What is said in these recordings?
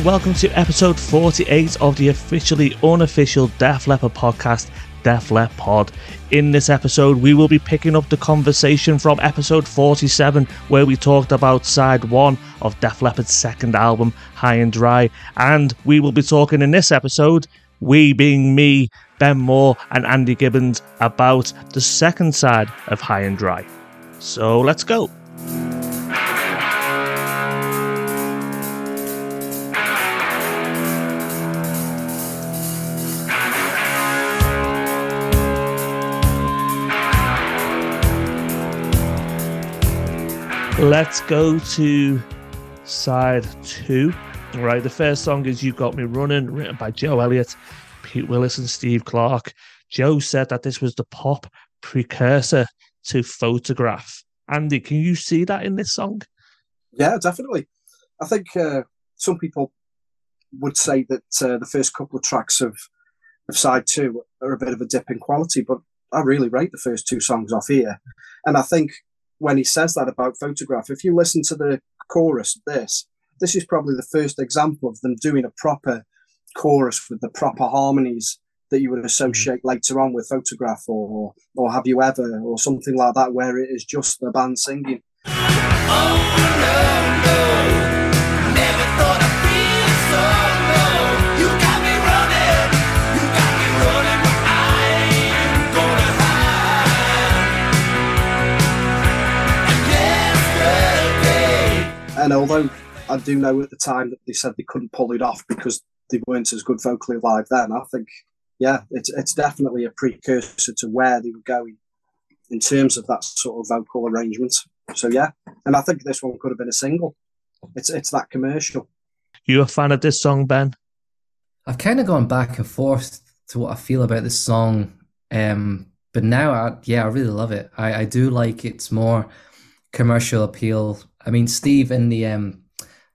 and welcome to episode 48 of the officially unofficial Def Leppard podcast, Def Lep Pod. In this episode, we will be picking up the conversation from episode 47, where we talked about side one of Def Leppard's second album, High and Dry. And we will be talking in this episode, we being me, Ben Moore, and Andy Gibbons, about the second side of High and Dry. So let's go. Let's go to side two. Right, the first song is You Got Me Running, written by Joe Elliott, Pete Willis, and Steve Clark. Joe said that this was the pop precursor to Photograph. Andy, can you see that in this song? Yeah, definitely. I think uh, some people would say that uh, the first couple of tracks of, of side two are a bit of a dip in quality, but I really rate the first two songs off here. And I think when he says that about photograph. If you listen to the chorus of this, this is probably the first example of them doing a proper chorus with the proper harmonies that you would associate later on with photograph or or have you ever or something like that where it is just the band singing. Oh, no, no. And although I do know at the time that they said they couldn't pull it off because they weren't as good vocally live then, I think, yeah, it's, it's definitely a precursor to where they were going in terms of that sort of vocal arrangement. So, yeah, and I think this one could have been a single. It's, it's that commercial. You a fan of this song, Ben? I've kind of gone back and forth to what I feel about this song. Um, but now, I, yeah, I really love it. I, I do like its more commercial appeal I mean, Steve in the um,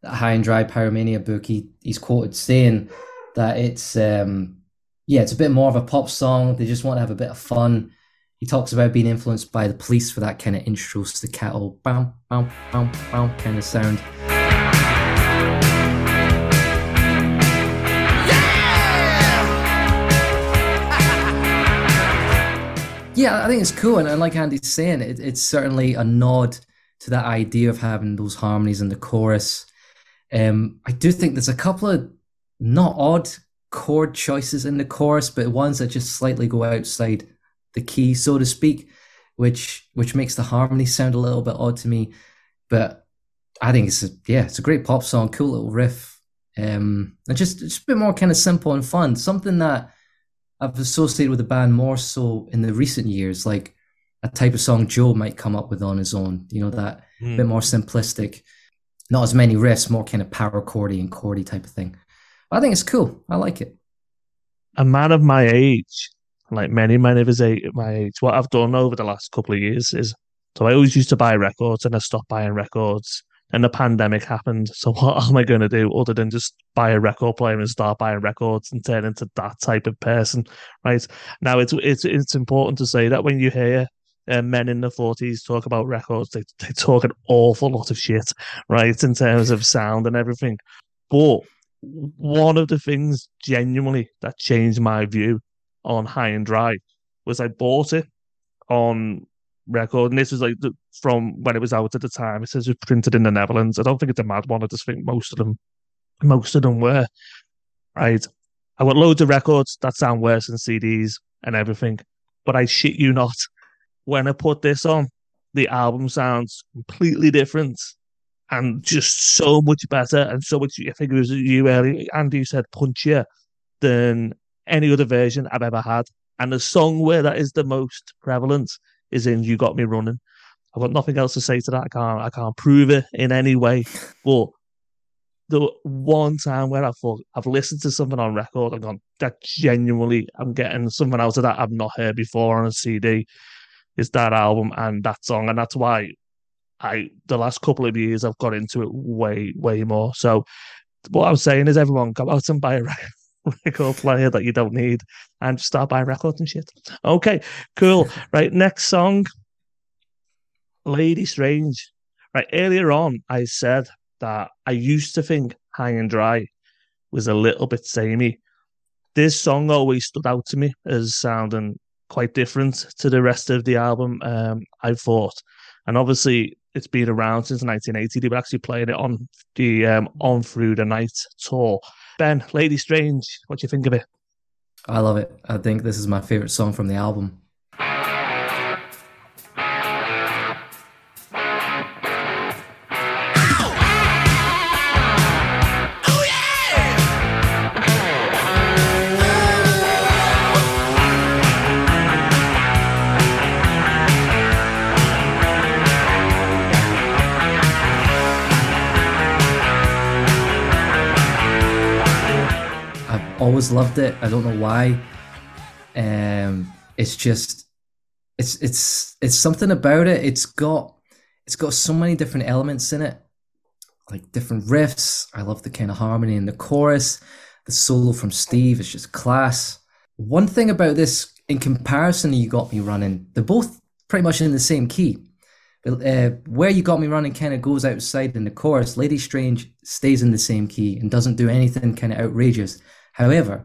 High and Dry Pyromania book, he, he's quoted saying that it's um, yeah, it's a bit more of a pop song. They just want to have a bit of fun. He talks about being influenced by the police for that kind of intro staccato, bam, bam, bam, bam kind of sound. yeah, I think it's cool, and, and like Andy's saying, it, it's certainly a nod to that idea of having those harmonies in the chorus. Um, I do think there's a couple of not odd chord choices in the chorus, but ones that just slightly go outside the key, so to speak, which which makes the harmony sound a little bit odd to me. But I think it's a, yeah, it's a great pop song, cool little riff, um, and just just a bit more kind of simple and fun. Something that I've associated with the band more so in the recent years, like a type of song Joe might come up with on his own. You know, that mm. bit more simplistic, not as many riffs, more kind of power chordy and chordy type of thing. But I think it's cool. I like it. A man of my age, like many men of his age, my age, what I've done over the last couple of years is so I always used to buy records and I stopped buying records. And the pandemic happened. So what am I going to do other than just buy a record player and start buying records and turn into that type of person, right? Now it's it's it's important to say that when you hear uh, men in the 40s talk about records, they, they talk an awful lot of shit, right, in terms of sound and everything. But one of the things genuinely that changed my view on High and Dry was I bought it on record, and this was like the, from when it was out at the time. It says it was printed in the Netherlands. I don't think it's a mad one. I just think most of them, most of them were. Right, I got loads of records that sound worse than CDs and everything, but I shit you not, when I put this on, the album sounds completely different and just so much better and so much. I think it was you earlier, Andy, said punchier than any other version I've ever had. And the song where that is the most prevalent is in "You Got Me Running." I've got nothing else to say to that. I can't. I can't prove it in any way. But the one time where I thought I've listened to something on record, I've gone that genuinely I'm getting something out of that I've not heard before on a CD is that album and that song, and that's why I the last couple of years I've got into it way way more. So what I'm saying is, everyone go out and buy a record player that you don't need and start buying records and shit. Okay, cool. right, next song, Lady Strange. Right, earlier on I said that I used to think High and Dry was a little bit samey. This song always stood out to me as sounding quite different to the rest of the album. Um, I thought, and obviously it's been around since 1980. They were actually playing it on the um, On Through the Night tour. Ben, Lady Strange, what do you think of it? I love it. I think this is my favorite song from the album. Always loved it. I don't know why. Um, it's just, it's it's it's something about it. It's got it's got so many different elements in it, like different riffs. I love the kind of harmony in the chorus. The solo from Steve is just class. One thing about this, in comparison You Got Me Running, they're both pretty much in the same key. Uh, where You Got Me Running kind of goes outside in the chorus, Lady Strange stays in the same key and doesn't do anything kind of outrageous. However,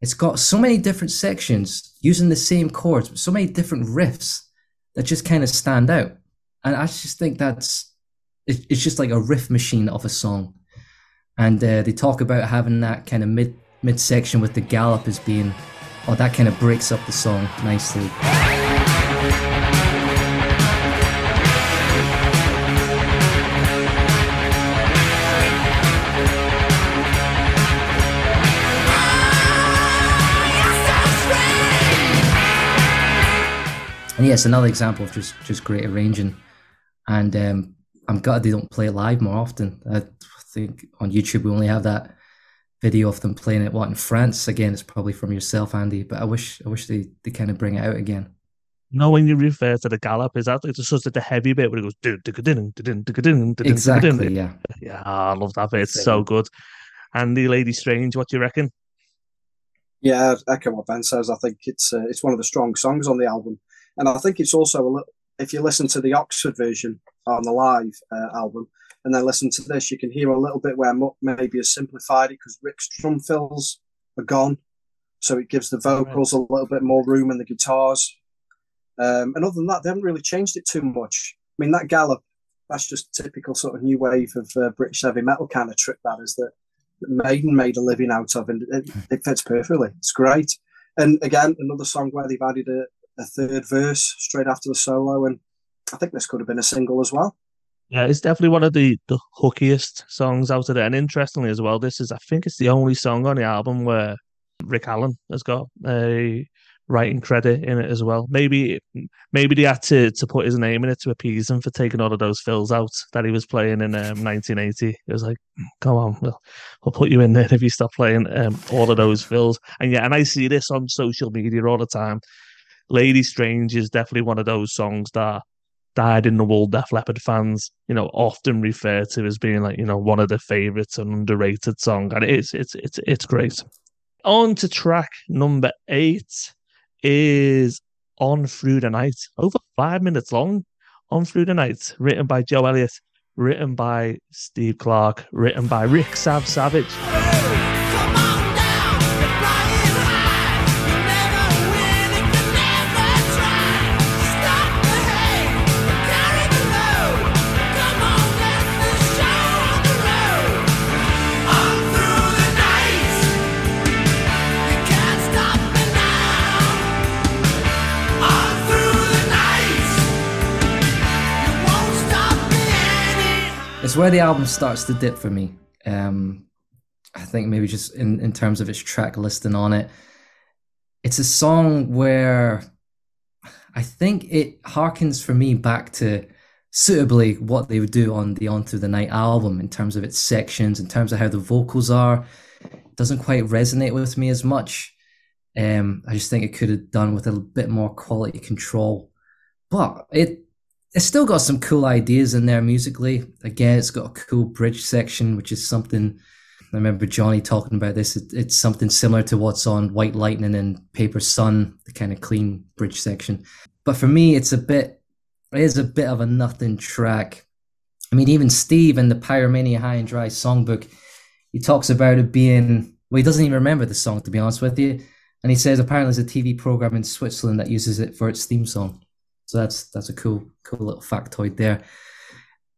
it's got so many different sections using the same chords, but so many different riffs that just kind of stand out. And I just think that's it's just like a riff machine of a song. And uh, they talk about having that kind of mid mid section with the gallop as being, oh, that kind of breaks up the song nicely. And yes, another example of just just great arranging. And um, I'm glad they don't play it live more often. I think on YouTube we only have that video of them playing it. What in France again? It's probably from yourself, Andy. But I wish I wish they they kind of bring it out again. No, when you refer to the gallop, is that like just sort of the heavy bit where it goes exactly? Yeah, yeah, I love that bit. It's so good. And the Lady Strange, what do you reckon? Yeah, I echo what Ben says. I think it's uh, it's one of the strong songs on the album. And I think it's also a little, if you listen to the Oxford version on the live uh, album, and then listen to this, you can hear a little bit where maybe has simplified it because Rick's drum fills are gone, so it gives the vocals a little bit more room and the guitars. Um, and other than that, they haven't really changed it too much. I mean, that gallop, that's just typical sort of new wave of uh, British heavy metal kind of trick. That is that Maiden made a living out of, and it, it fits perfectly. It's great. And again, another song where they've added a, a third verse straight after the solo, and I think this could have been a single as well. Yeah, it's definitely one of the the hookiest songs out of there. And interestingly, as well, this is I think it's the only song on the album where Rick Allen has got a writing credit in it as well. Maybe maybe they had to, to put his name in it to appease him for taking all of those fills out that he was playing in um, 1980. It was like, come on, we'll, we'll put you in there if you stop playing um, all of those fills. And yeah, and I see this on social media all the time. Lady Strange is definitely one of those songs that died in the wool Def Leppard fans, you know, often refer to as being like, you know, one of their favorites and underrated song. And it is, it's, it's, it's great. On to track number eight is On Through the Night. Over five minutes long. On Through the Night, written by Joe Elliott, written by Steve Clark, written by Rick Sav Savage. Where the album starts to dip for me. Um, I think maybe just in, in terms of its track listing on it, it's a song where I think it harkens for me back to suitably what they would do on the On Through the Night album in terms of its sections, in terms of how the vocals are. It doesn't quite resonate with me as much. Um, I just think it could have done with a bit more quality control. But it it's still got some cool ideas in there musically. Again, it's got a cool bridge section, which is something I remember Johnny talking about this. It, it's something similar to what's on White Lightning and Paper Sun, the kind of clean bridge section. But for me, it's a bit, it is a bit of a nothing track. I mean, even Steve in the Pyromania High and Dry songbook, he talks about it being well, he doesn't even remember the song to be honest with you, and he says apparently there's a TV program in Switzerland that uses it for its theme song. So that's that's a cool cool little factoid there.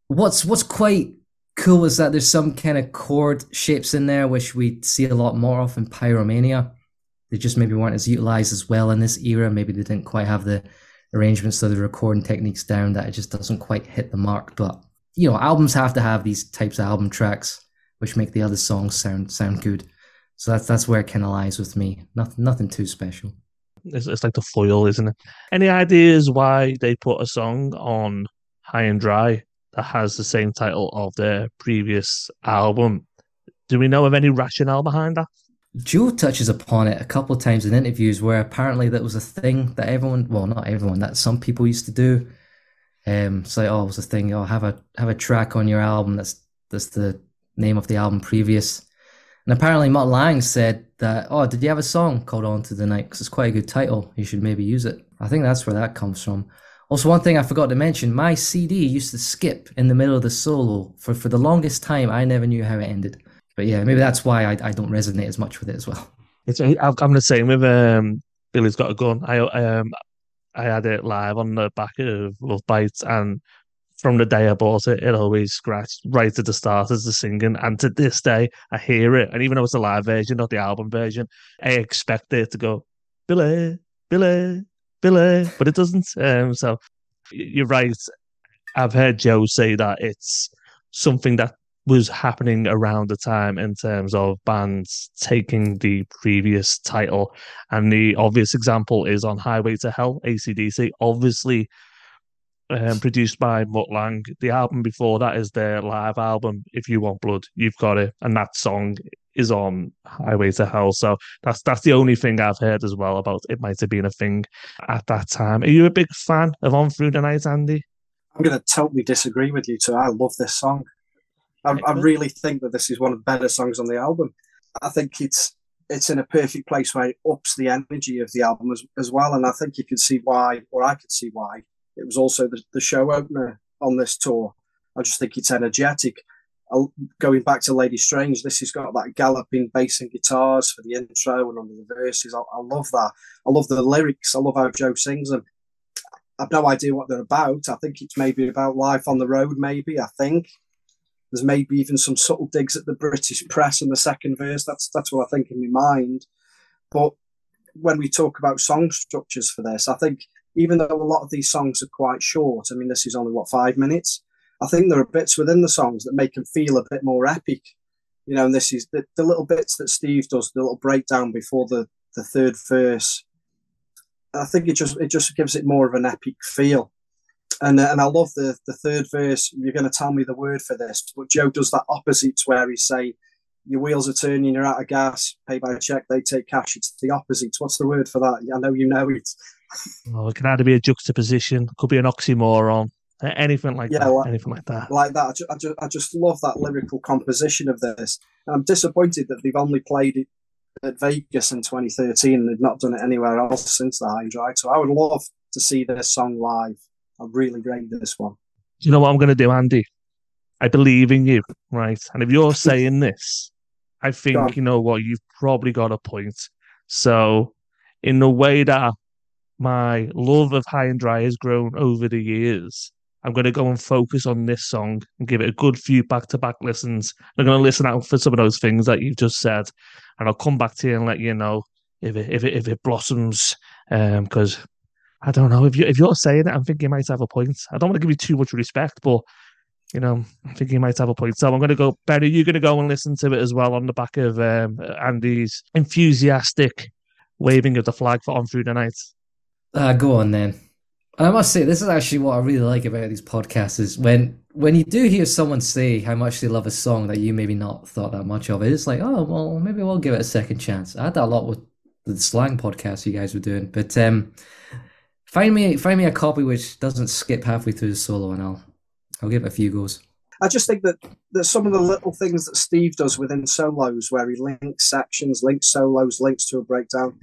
What's what's quite cool is that there's some kind of chord shapes in there which we see a lot more of in Pyromania. They just maybe weren't as utilized as well in this era. Maybe they didn't quite have the arrangements or the recording techniques down that it just doesn't quite hit the mark. But you know, albums have to have these types of album tracks which make the other songs sound sound good. So that's that's where it kind of lies with me. Nothing nothing too special. It's, it's like the foil, isn't it? Any ideas why they put a song on High and Dry that has the same title of their previous album? Do we know of any rationale behind that? Joe touches upon it a couple of times in interviews where apparently that was a thing that everyone, well, not everyone, that some people used to do. Um, like, oh, it was a thing. Oh, have a have a track on your album that's that's the name of the album previous. And apparently, Mutt Lange said that, oh, did you have a song called On to the Night? Because it's quite a good title. You should maybe use it. I think that's where that comes from. Also, one thing I forgot to mention my CD used to skip in the middle of the solo. For, for the longest time, I never knew how it ended. But yeah, maybe that's why I, I don't resonate as much with it as well. It's, I'm the same with um, Billy's Got a Gun. I um, I had it live on the back of Love Bites, and from the day I bought it, it always scratched right at the start as the singing. And to this day, I hear it. And even though it's a live version, not the album version, I expect it to go, Billy, Billy, Billy, but it doesn't. Um, so you're right. I've heard Joe say that it's something that was happening around the time in terms of bands taking the previous title. And the obvious example is on Highway to Hell, ACDC. Obviously, um, produced by Mutt Lange. The album before that is their live album. If you want blood, you've got it, and that song is on Highway to Hell. So that's that's the only thing I've heard as well about it. Might have been a thing at that time. Are you a big fan of On Through the Night, Andy? I'm going to totally disagree with you too. I love this song. I, I really think that this is one of the better songs on the album. I think it's it's in a perfect place where it ups the energy of the album as, as well. And I think you can see why, or I could see why, it was also the, the show opener on this tour. I just think it's energetic. I'll, going back to Lady Strange, this has got that galloping bass and guitars for the intro and under the verses. I, I love that. I love the lyrics. I love how Joe sings them. I've no idea what they're about. I think it's maybe about life on the road, maybe. I think there's maybe even some subtle digs at the British press in the second verse. That's that's what I think in my mind. But when we talk about song structures for this, I think even though a lot of these songs are quite short, I mean, this is only what five minutes. I think there are bits within the songs that make them feel a bit more epic, you know. And this is the, the little bits that Steve does, the little breakdown before the the third verse. I think it just it just gives it more of an epic feel. And, and I love the, the third verse. You're going to tell me the word for this, but Joe does that opposite to where he's saying, your wheels are turning, you're out of gas, pay by check, they take cash. It's the opposite. What's the word for that? I know you know it. Oh, it can either be a juxtaposition, could be an oxymoron, anything like yeah, that. Like, anything like that. Like that. I just, I, just, I just love that lyrical composition of this. And I'm disappointed that they've only played it at Vegas in 2013 and they've not done it anywhere else since the High drive. So I would love to see this song live. I really rate this one. Do you know what I'm going to do, Andy? I believe in you, right? And if you're saying this, I think, you know what, you've probably got a point. So, in the way that my love of High and Dry has grown over the years. I'm going to go and focus on this song and give it a good few back to back listens. I'm going to listen out for some of those things that you've just said, and I'll come back to you and let you know if it if it, if it blossoms. Because um, I don't know if you if you're saying it, I'm thinking you might have a point. I don't want to give you too much respect, but you know, I think you might have a point. So I'm going to go, Barry. You're going to go and listen to it as well on the back of um, Andy's enthusiastic waving of the flag for on through the night. Uh, go on then. And I must say, this is actually what I really like about these podcasts is when when you do hear someone say how much they love a song that you maybe not thought that much of, it's like, oh well, maybe we'll give it a second chance. I had that a lot with the slang podcast you guys were doing, but um, find me find me a copy which doesn't skip halfway through the solo, and I'll I'll give it a few goes. I just think that there's some of the little things that Steve does within solos where he links sections, links solos, links to a breakdown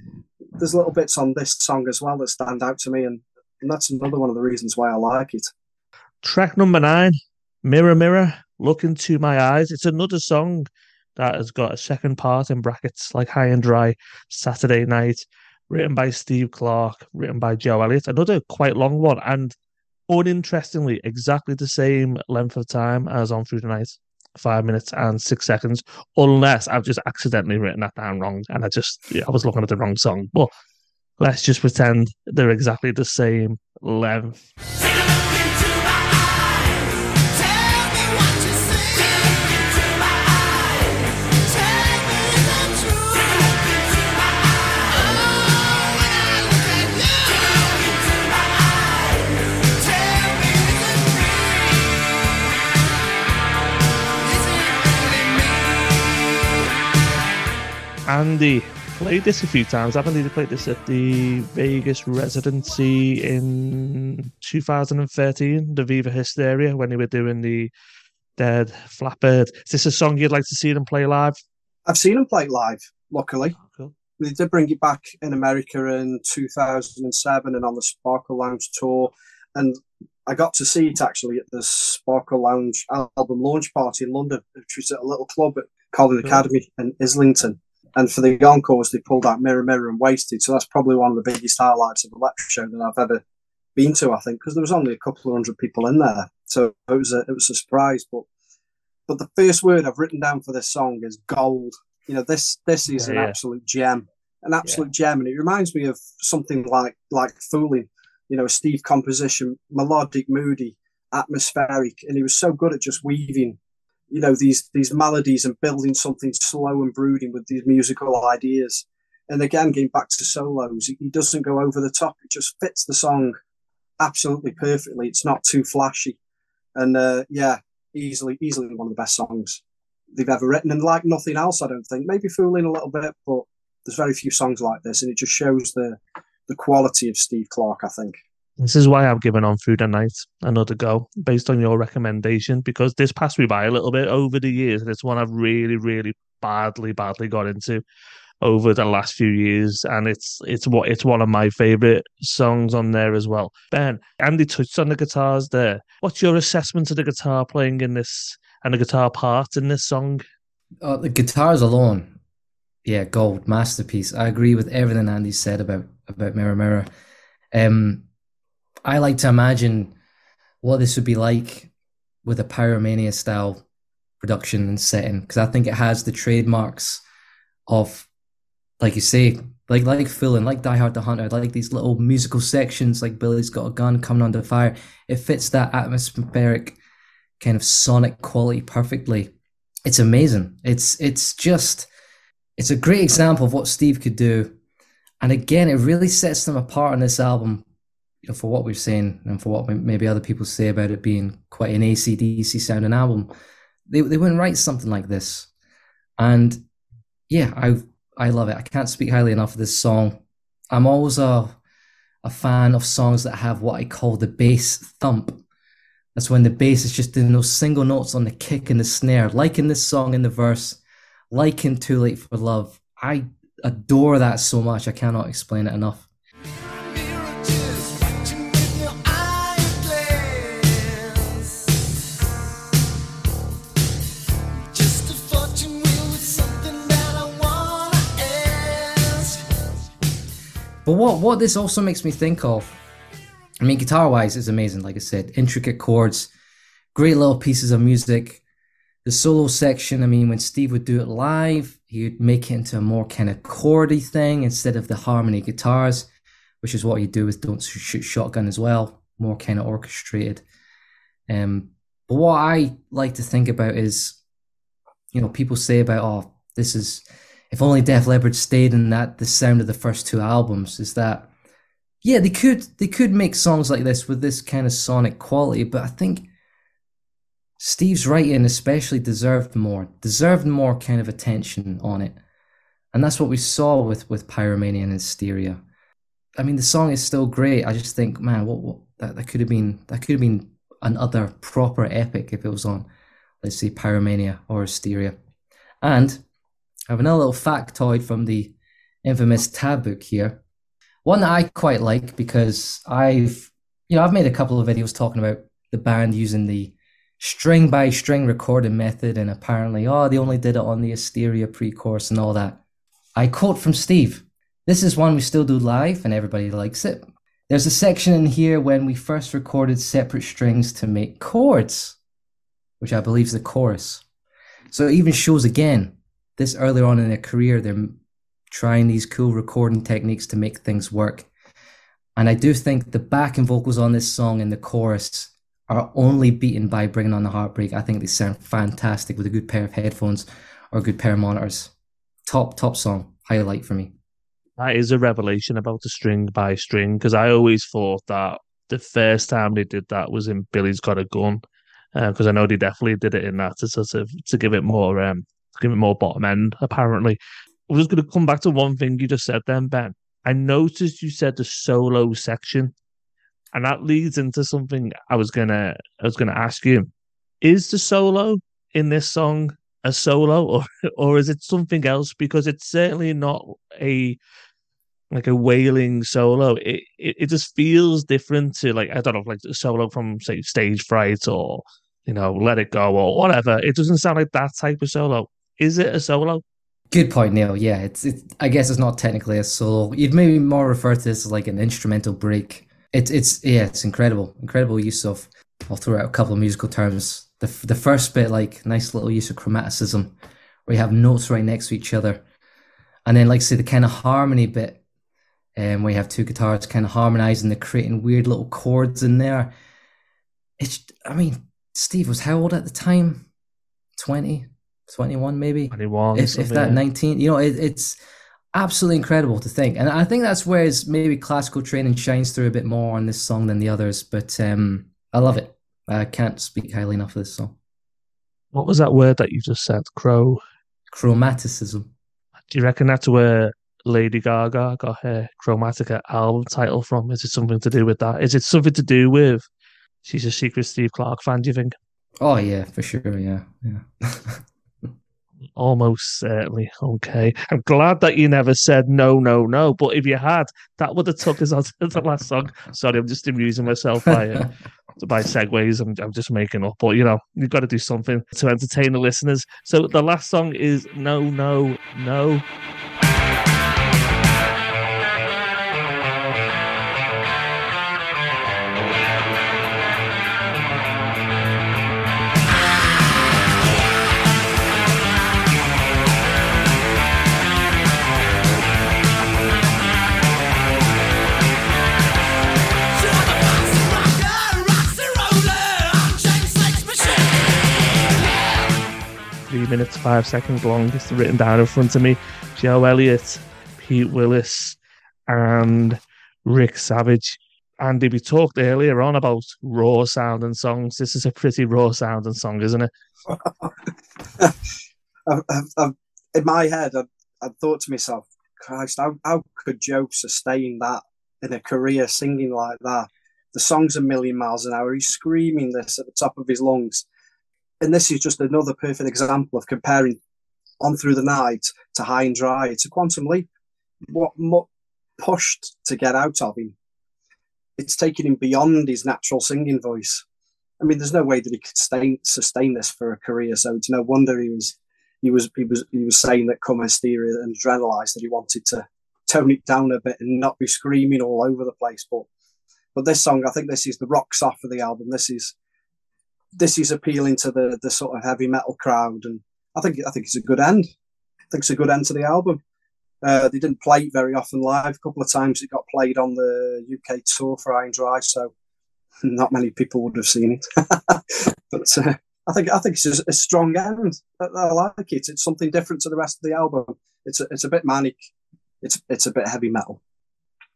there's little bits on this song as well that stand out to me, and, and that's another one of the reasons why I like it. Track number nine, Mirror Mirror, Look Into My Eyes. It's another song that has got a second part in brackets like High and Dry, Saturday Night, written by Steve Clark, written by Joe Elliott. Another quite long one, and uninterestingly, exactly the same length of time as On Through the Night. Five minutes and six seconds, unless I've just accidentally written that down wrong and I just yeah, I was looking at the wrong song. But let's just pretend they're exactly the same length. Andy played this a few times. I believe he played this at the Vegas residency in 2013, the Viva Hysteria, when they were doing the Ded Flatbird. Is this a song you'd like to see them play live? I've seen them play live, luckily. Oh, cool. They did bring it back in America in 2007 and on the Sparkle Lounge tour. And I got to see it actually at the Sparkle Lounge album launch party in London, which was at a little club at Carling Academy in Islington. And for the encores, they pulled out Mirror Mirror and Wasted. So that's probably one of the biggest highlights of a Leppard show that I've ever been to. I think because there was only a couple of hundred people in there, so it was a, it was a surprise. But but the first word I've written down for this song is gold. You know this this is Yeah, an yeah. absolute gem, an absolute gem, and it reminds me of something like like Fooling. You know, Steve composition, melodic, moody, atmospheric, and he was so good at just weaving you know these these melodies and building something slow and brooding with these musical ideas. And again getting back to solos he doesn't go over the top. It just fits the song absolutely perfectly. It's not too flashy. And uh, yeah easily easily one of the best songs they've ever written. And like nothing else i don't think. Maybe fooling a little bit but there's very few songs like this and it just shows the the quality of steve clark i think This is why I've given On Through the Night another go based on your recommendation because this passed me by a little bit over the years and it's one I've really, really badly, badly got into over the last few years and it's it's what it's one of my favorite songs on there as well. Ben, Andy touched on the guitars there. What's your assessment of the guitar playing in this and the guitar part in this song? Uh, the guitars alone, yeah, gold masterpiece. I agree with everything Andy said about about Mirror Mirror. Um, I like to imagine what this would be like with a Pyromania style production and setting because I think it has the trademarks of, like you say, like like Phil and like Die Hard the Hunter, like these little musical sections, like Billy's got a gun coming under fire. It fits that atmospheric kind of sonic quality perfectly. It's amazing. It's it's just it's a great example of what Steve could do. And again, it really sets them apart on this album you know, for what we've seen and for what maybe other people say about it being quite an ACDC sounding album. They, they wouldn't write something like this. And yeah, I I love it. I can't speak highly enough of this song. I'm always a a fan of songs that have what I call the bass thump. That's when the bass is just doing those single notes on the kick and the snare, like in this song in the verse, like in Too Late for Love. I adore that so much. I cannot explain it enough. But what what this also makes me think of, I mean, guitar wise, it's amazing. Like I said, intricate chords, great little pieces of music. The solo section, I mean, when Steve would do it live, he would make it into a more kind of chordy thing instead of the harmony guitars, which is what you do with Don't Shoot Shotgun as well, more kind of orchestrated. Um, but what I like to think about is, you know, people say about, oh, this is if only Def Leppard stayed in that the sound of the first two albums is that yeah they could they could make songs like this with this kind of sonic quality but I think Steve's writing especially deserved more deserved more kind of attention on it. And that's what we saw with with Pyromania and Hysteria. I mean the song is still great. I just think man what, what that, that could have been that could have been another proper epic if it was on let's say Pyromania or Hysteria. And I have another little factoid from the infamous tab book here. One that I quite like because I've, you know, I've made a couple of videos talking about the band using the string by string recording method, and apparently, oh, they only did it on the Hysteria pre course and all that. I quote from Steve This is one we still do live, and everybody likes it. There's a section in here when we first recorded separate strings to make chords, which I believe is the chorus. So it even shows again, this earlier on in their career, they're trying these cool recording techniques to make things work. And I do think the backing vocals on this song and the chorus are only beaten by Bringing on the Heartbreak. I think they sound fantastic with a good pair of headphones or a good pair of monitors. Top, top song. Highlight for me. That is a revelation about the string by string because I always thought that the first time they did that was in Billy's Got a Gun because uh, I know they definitely did it in that to sort of to give it more um give it more bottom end apparently. I was going to come back to one thing you just said then, Ben. I noticed you said the solo section, and that leads into something I was gonna I was gonna ask you: Is the solo in this song a solo, or or is it something else? Because it's certainly not a like a wailing solo. It, it it just feels different to like I don't know, like a solo from say Stage Fright or you know Let It Go or whatever. It doesn't sound like that type of solo. Is it a solo? Good point, Neil. Yeah, it's it. I guess it's not technically a solo. You'd maybe more refer to this as like an instrumental break. It's it's yeah, it's incredible, incredible use of. I'll throw out a couple of musical terms. The the first bit, like nice little use of chromaticism, where you have notes right next to each other, and then like say the kind of harmony bit, and um, where you have two guitars kind of harmonizing, they're creating weird little chords in there. It's I mean, Steve was how old at the time? Twenty, 21 maybe? 21 if, if that 19 you know it, it's absolutely incredible to think. And i think that's where maybe classical training shines through a bit more on this song than the others but um i love it. I can't speak highly enough of this song. What was that word that you just said? Crow chromaticism. Do you reckon that's where lady gaga got her chromatica album title from? Is it something to do with that? Is it something to do with she's a secret steve clark fan do you think? Oh yeah for sure yeah yeah Almost certainly. Okay. I'm glad that you never said no, no, no. But if you had, that would have took us on to the last song. Sorry, I'm just amusing myself by uh, by segues. I'm, I'm just making up. But, you know, you've got to do something to entertain the listeners. So the last song is No, No, No. Minutes, five seconds long. It's written down in front of me. Joe Elliott, Pete Willis, and Rick Savage. Andy, we talked earlier on about raw sound and songs. This is a pretty raw sound and song, isn't it? I've, I've, in my head, I, I thought to myself, Christ, how, how could Joe sustain that in a career singing like that? The song's a million miles an hour. He's screaming this at the top of his lungs and this is just another perfect example of comparing on through the night to high and dry. to quantum leap. What, pushed to get out of him? It's taken him beyond his natural singing voice. I mean, there's no way that he could sustain, sustain this for a career. So it's no wonder he was he was he was he was saying that come hysteria and adrenalized that he wanted to tone it down a bit and not be screaming all over the place. But but this song, I think this is the rocks off of the album. This is this is appealing to the the sort of heavy metal crowd, and I think I think it's a good end. I think it's a good end to the album. Uh, they didn't play it very often live. A couple of times it got played on the UK tour for High and Dry, so not many people would have seen it. but uh, I think I think it's a, a strong end. I, I, like it. It's something different to the rest of the album. It's a, it's a bit manic. It's it's a bit heavy metal.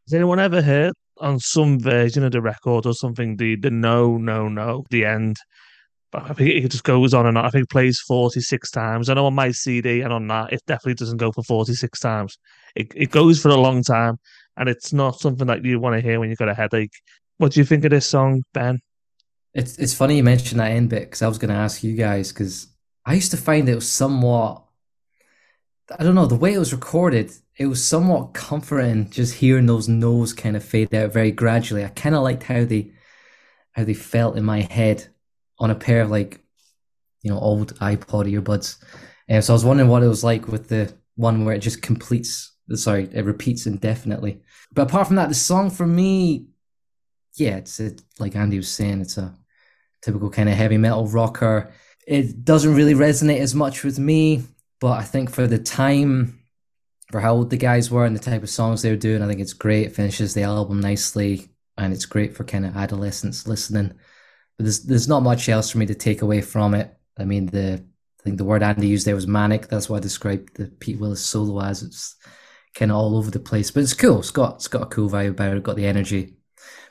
Has anyone ever heard on some version of the record or something the the no no no the end but I think it just goes on and on. I think it plays 46 times. I know on my CD and on that, it definitely doesn't go for 46 times. It, it goes for a long time, and it's not something that you want to hear when you've got a headache. What do you think of this song, Ben? It's it's funny you mentioned that end bit because I was going to ask you guys because I used to find it was somewhat, I don't know, the way it was recorded, it was somewhat comforting just hearing those no's kind of fade out very gradually. I kind of liked how they how they felt in my head on a pair of like, you know, old iPod earbuds. And so I was wondering what it was like with the one where it just completes, sorry, it repeats indefinitely. But apart from that, the song for me, yeah, it's it, like Andy was saying, it's a typical kind of heavy metal rocker. It doesn't really resonate as much with me, but I think for the time, for how old the guys were and the type of songs they were doing, I think it's great. It finishes the album nicely, and it's great for kind of adolescents listening. But there's there's not much else for me to take away from it. I mean, the I think the word Andy used there was manic. That's why I described the Pete Willis solo as. It's kind of all over the place, but it's cool. It's got it's got a cool vibe about it. Got the energy.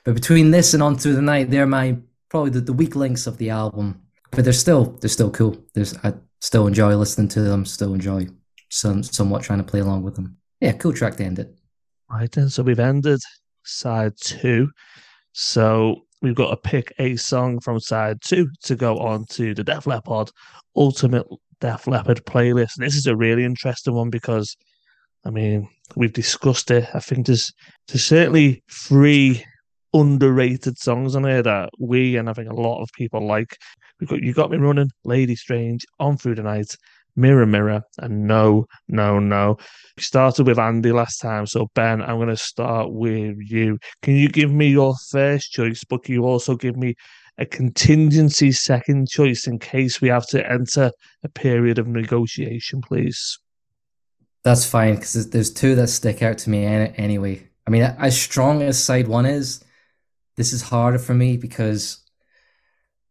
But between this and On Through the Night, they're my probably the, the weak links of the album. But they're still they're still cool. There's I still enjoy listening to them. Still enjoy some somewhat trying to play along with them. Yeah, cool track to end it. Right then, so we've ended side two. So we've got to pick a song from side two to go on to the Def Leppard Ultimate Def Leppard playlist. And this is a really interesting one because, I mean, we've discussed it. I think there's there's certainly three underrated songs on here that we and I think a lot of people like. Got You Got Me Running, Lady Strange, On Through the Night, Mirror Mirror, and No, No, No. We started with Andy last time, so Ben, I'm going to start with you. Can you give me your first choice, but can you also give me a contingency second choice in case we have to enter a period of negotiation, please? That's fine because there's two that stick out to me anyway. I mean, as strong as side one is, this is harder for me because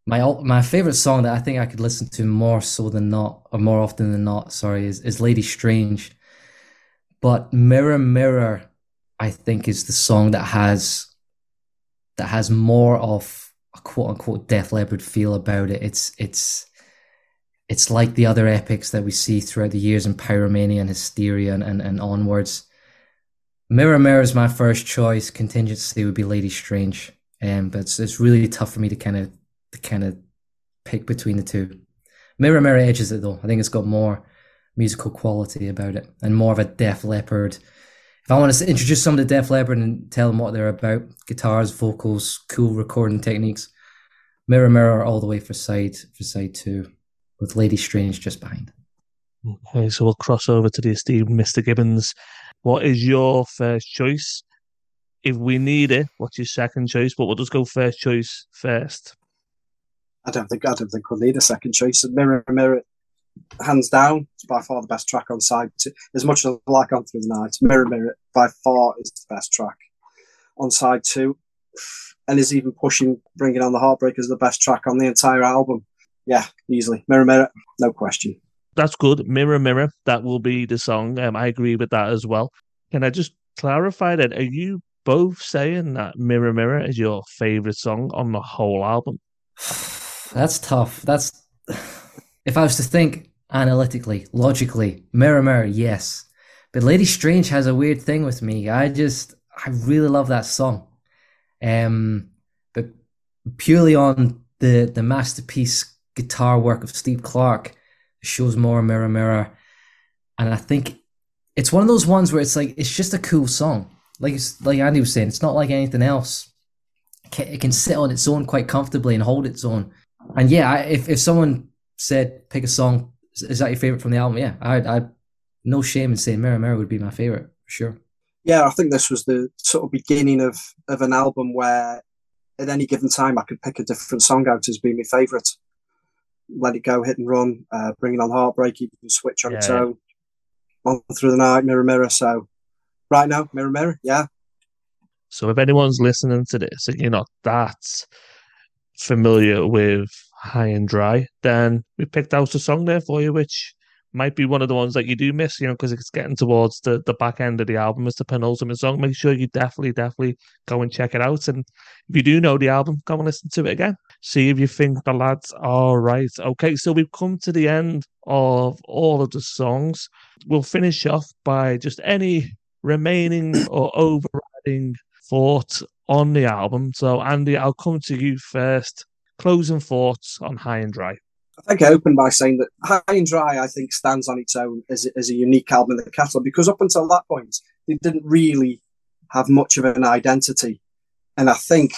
my my favorite song that I think I could listen to more so than not, or more often than not, sorry, is, is Lady Strange. But Mirror Mirror, I think, is the song that has that has more of a quote unquote Def Leppard feel about it. It's it's it's like the other epics that we see throughout the years in Pyromania and Hysteria and, and, and onwards. Mirror Mirror is my first choice. Contingency would be Lady Strange. Um, but it's, it's really tough for me to kind of to kind of pick between the two. Mirror Mirror edges it though. I think it's got more musical quality about it and more of a Def Leppard. If I want to introduce some of the Def Leppard and tell them what they're about, guitars, vocals, cool recording techniques, Mirror Mirror all the way for side for side two, with Lady Strange just behind. Okay, so we'll cross over to the esteemed Mr. Gibbons. What is your first choice? if we need it, what's your second choice? But we'll just go first choice first. I don't think I don't think we'll need a second choice. Mirror Mirror, hands down, it's by far the best track on side two. As much as I like on through the night, Mirror Mirror by far is the best track on side two, and is even pushing bringing on the Heartbreakers the best track on the entire album. Yeah, easily Mirror Mirror, no question. That's good. Mirror Mirror, that will be the song. Um, I agree with that as well. Can I just clarify that? Are you both saying that Mirror Mirror is your favorite song on the whole album? That's tough. That's if I was to think analytically, logically, Mirror Mirror, yes. But Lady Strange has a weird thing with me. I just I really love that song. Um but purely on the the masterpiece guitar work of Steve Clark shows more Mirror Mirror. And I think it's one of those ones where it's like it's just a cool song like it's like Andy was saying, it's not like anything else. It can sit on its own quite comfortably and hold its own. And yeah, if if someone said pick a song, is that your favorite from the album? Yeah, I I no shame in saying Mirror Mirror would be my favorite for sure. Yeah, I think this was the sort of beginning of of an album where at any given time I could pick a different song out as being my favorite. Let it go, hit and run, uh, bringing on heartbreak, you can switch on yeah, its own. On through the night, mirror, mirror. So right now, Mirror Mirror. Yeah. So if anyone's listening to this and you're not that familiar with High and Dry, then we picked out a song there for you, which might be one of the ones that you do miss, you know, because it's getting towards the, the back end of the album. It's the penultimate song. Make sure you definitely, definitely go and check it out. And if you do know the album, go and listen to it again. See if you think the lads are right. Okay, so we've come to the end of all of the songs. We'll finish off by just any remaining or overriding thoughts on the album. So, Andy, I'll come to you first. Closing thoughts on High and Dry. I think I opened by saying that High and Dry, I think, stands on its own as, as a unique album in the catalogue because up until that point, they didn't really have much of an identity. And I think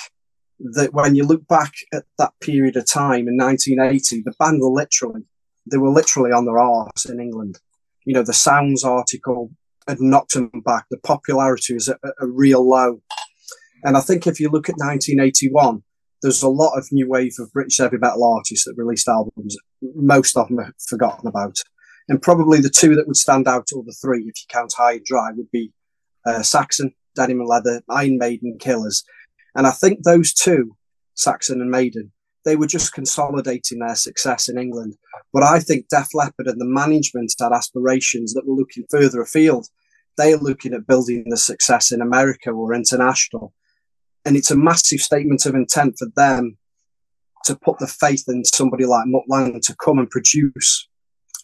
that when you look back at that period of time in 1980, the band were literally, they were literally on their arse in England. You know, the Sounds article had knocked them back. The popularity was at a real low. And I think if you look at 1981, there's a lot of new wave of British heavy metal artists that released albums. Most of them are forgotten about. And probably the two that would stand out of the three, if you count High and Dry, would be uh, Saxon, Denim and Leather, Iron Maiden, Killers. And I think those two, Saxon and Maiden, they were just consolidating their success in England. But I think Def Leppard and the management had aspirations that were looking further afield. They are looking at building the success in America or international. And it's a massive statement of intent for them to put the faith in somebody like Mutt Lange to come and produce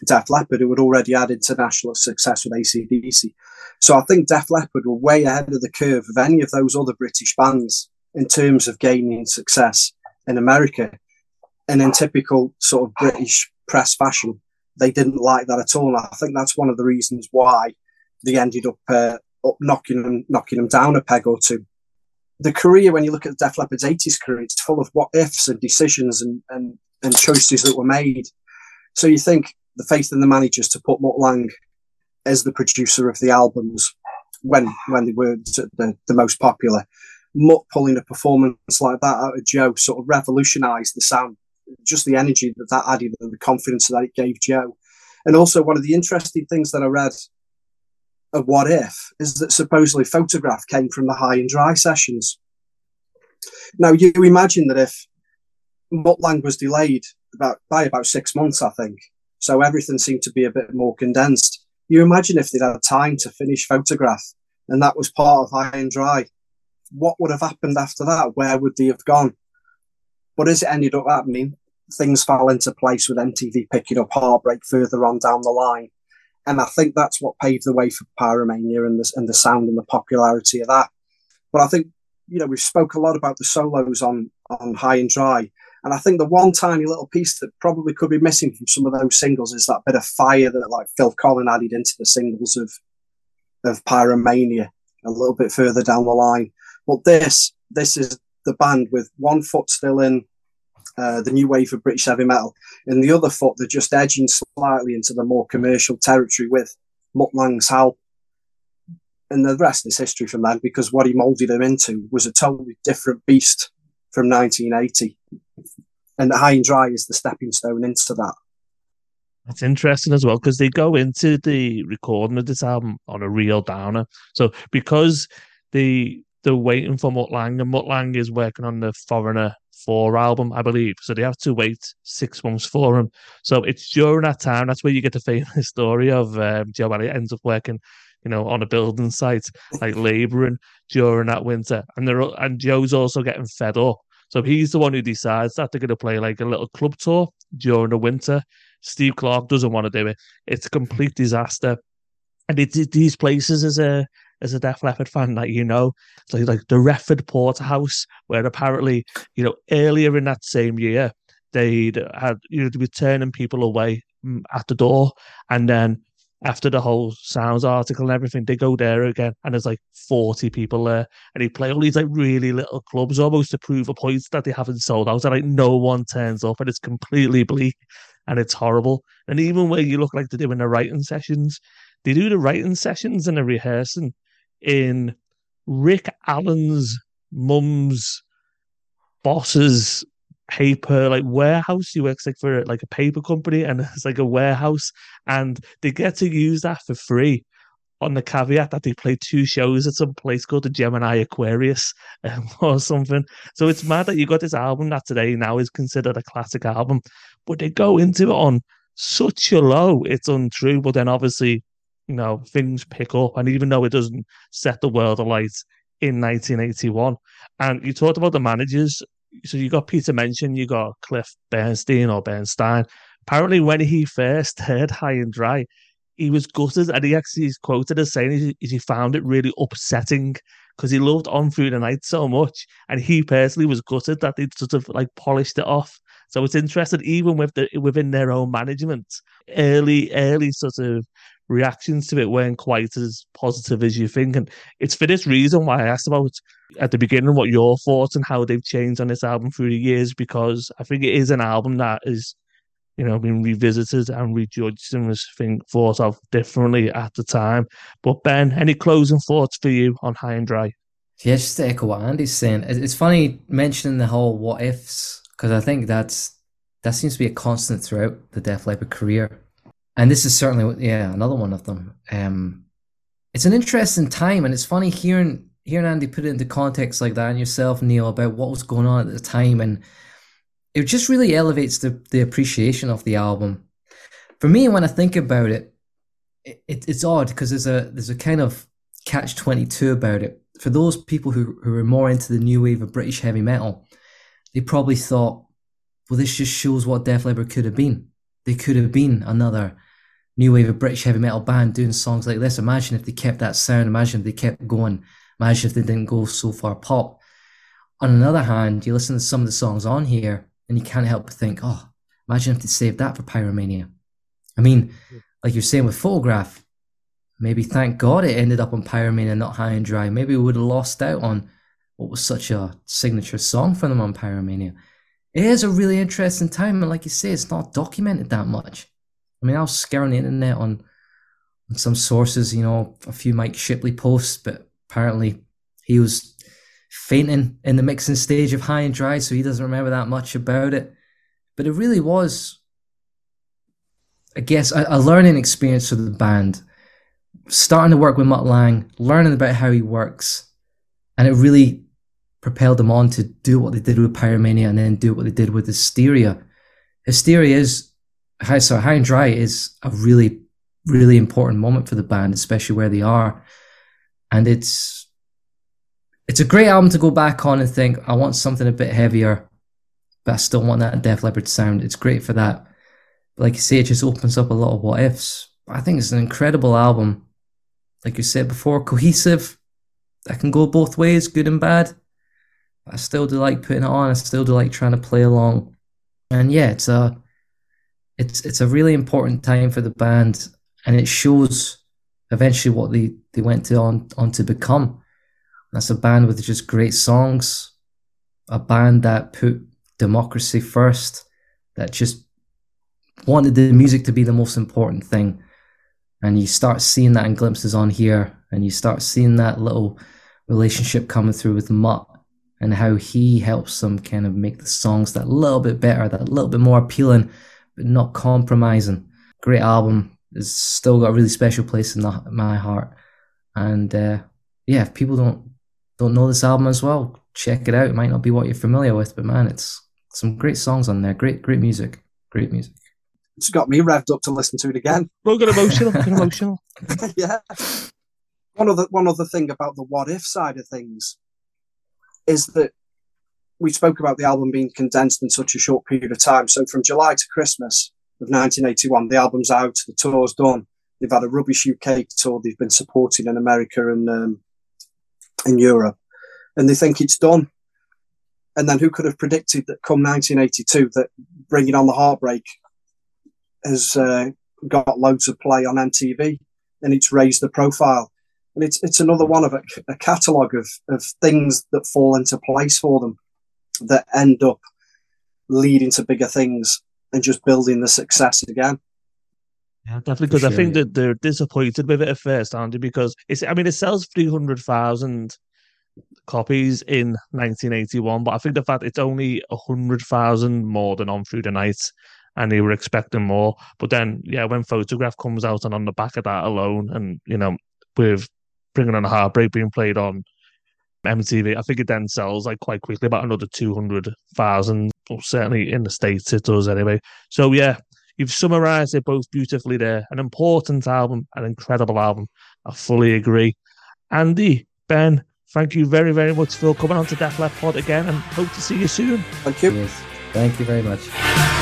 Def Leppard, who had already had international success with ACDC. So I think Def Leppard were way ahead of the curve of any of those other British bands in terms of gaining success in America. And in typical sort of British press fashion, they didn't like that at all. And I think that's one of the reasons why they ended up, uh, up knocking them, knocking them down a peg or two. The career, when you look at Def Leppard's 80s career, it's full of what ifs and decisions and, and, and choices that were made. So you think the faith in the managers to put Mutt Lange as the producer of the albums when when they were the, the most popular Mutt pulling a performance like that out of Joe sort of revolutionised the sound, just the energy that that added and the confidence that it gave Joe. And also, one of the interesting things that I read of What If is that supposedly Photograph came from the High and Dry sessions. Now, you imagine that if Mutt Lange was delayed about by about six months, I think, so everything seemed to be a bit more condensed. You imagine if they'd had time to finish Photograph and that was part of High and Dry what would have happened after that? Where would they have gone? But as it ended up happening, things fell into place with MTV picking up Heartbreak further on down the line. And I think that's what paved the way for Pyromania and the, and the sound and the popularity of that. But I think, you know, we've spoke a lot about the solos on, on High and Dry. And I think the one tiny little piece that probably could be missing from some of those singles is that bit of fire that like Phil Collen added into the singles of of Pyromania a little bit further down the line. But this, this is the band with one foot still in uh, the new wave of British heavy metal, and the other foot they're just edging slightly into the more commercial territory with Mutt Lange's help. And the rest is history from then because what he moulded them into was a totally different beast from 1980. And the High and Dry is the stepping stone into that. That's interesting as well because they go into the recording of this album on a real downer. So because the they're waiting for Mutt Lange and Mutt Lange is working on the Foreigner 4 album, I believe. So they have to wait six months for him. So it's during that time, that's where you get the famous story of um, Joe Elliott ends up working, you know, on a building site, like labouring during that winter. And they're and Joe's also getting fed up. So he's the one who decides that they're going to play like a little club tour during the winter. Steve Clark doesn't want to do it. It's a complete disaster. And it's these places as a as a Def Leppard fan like you know, so like the Retford Porterhouse, where apparently you know earlier in that same year they'd had you know to be turning people away mm, at the door, and then after the whole sounds article and everything, they go there again, and there's like 40 people there, and they play all these like really little clubs almost to prove a point that they haven't sold out, and like no one turns up, and it's completely bleak and it's horrible. And even where you look like they're doing the writing sessions, they do the writing sessions and the rehearsing in Rick Allen's mum's boss's paper like warehouse. He works like for like a paper company and it's like a warehouse and they get to use that for free on the caveat that they play two shows at some place called the Gemini Aquarius um, or something. So it's mad that you got this album that today now is considered a classic album, but they go into it on such a low, it's untrue. But then obviously you know, things pick up. And even though it doesn't set the world alight in 1981, and you talked about the managers. So you got Peter Mensch, you got Cliff Bernstein or Bernstein. Apparently, when he first heard High and Dry, he was gutted, and he actually is quoted as saying he, he found it really upsetting because he loved On Through the Night so much, and he personally was gutted that they sort of like polished it off. So it's interesting, even with the within their own management, early, early sort of reactions to it weren't quite as positive as you think. And it's for this reason why I asked about at the beginning what your thoughts and how they've changed on this album through the years, because I think it is an album that is, you know, been revisited and rejudged and was think, thought of differently at the time. But Ben, any closing thoughts for you on High and Dry? Yeah, just to echo what Andy's saying, it's funny mentioning the whole what ifs because I think that's that seems to be a constant throughout the Def Leppard career and this is certainly yeah another one of them. Um, it's an interesting time, and it's funny hearing hearing Andy put it into context like that, and yourself, Neil, about what was going on at the time, and it just really elevates the the appreciation of the album. For me, when I think about it, it, it's odd because there's a there's a kind of catch twenty two about it. For those people who who are more into the new wave of British heavy metal, they probably thought, well, this just shows what Def Leppard could have been. They could have been another new wave of British heavy metal band doing songs like this. Imagine if they kept that sound. Imagine if they kept going. Imagine if they didn't go so far pop. On the other hand, you listen to some of the songs on here and you can't help but think, oh, imagine if they saved that for Pyromania. I mean, like you're saying with Photograph, maybe thank God it ended up on Pyromania, not High and Dry. Maybe we would have lost out on what was such a signature song for them on Pyromania. It is a really interesting time, and like you say, it's not documented that much. I mean, I was scouring the internet on, on some sources, you know, a few Mike Shipley posts, but apparently he was fainting in the mixing stage of High and Dry, so he doesn't remember that much about it. But it really was, I guess, a, a learning experience for the band. Starting to work with Mutt Lange, learning about how he works, and it really propelled them on to do what they did with Pyromania and then do what they did with Hysteria. Hysteria is high so high and dry is a really really important moment for the band especially where they are. And it's it's a great album to go back on and think i want something a bit heavier but i still want that def leppard sound. It's great for that. But like you say it just opens up a lot of what ifs. I think it's an incredible album. Like you said before cohesive. That can go both ways good and bad. I still do like putting it on. I still do like trying to play along. And yeah it's a it's it's a really important time for the band, and it shows eventually what they, they went to on on to become. That's a band with just great songs, a band that put democracy first, that just wanted the music to be the most important thing. And you start seeing that in glimpses on here, and you start seeing that little relationship coming through with Mutt and how he helps them kind of make the songs that little bit better, that little bit more appealing not compromising. Great album. It's still got a really special place in the, my heart. And uh, yeah, if people don't don't know this album as well, check it out. It might not be what you're familiar with, but man, it's some great songs on there. Great, great music. Great music. It's got me revved up to listen to it again. Well, get emotional. Get emotional. yeah. One other one other thing about the what if side of things is that we spoke about the album being condensed in such a short period of time. So from July to Christmas of 1981, the album's out, the tour's done. They've had a rubbish UK tour. They've been supporting in America and um, in Europe, and they think it's done. And then who could have predicted that come 1982 that Bringing on the Heartbreak has uh, got loads of play on MTV and it's raised the profile. And it's it's another one of a, a catalogue of, of things that fall into place for them that end up leading to bigger things and just building the success again. Yeah, definitely. Because sure. I think that they're disappointed with it at first, Andy, because it's, I mean, it sells 300,000 copies in 1981, but I think the fact it's only 100,000 more than On Through the Night, and they were expecting more. But then, yeah, when Photograph comes out and on the back of that alone, and, you know, with Bringing on a Heartbreak being played on MTV. I think it then sells like quite quickly, about another 200,000, well, certainly in the States it does anyway. So, yeah, you've summarized it both beautifully there. An important album, an incredible album. I fully agree. Andy, Ben, thank you very, very much for coming on to Def Leppard Pod again and hope to see you soon. Thank you. Yes. Thank you very much.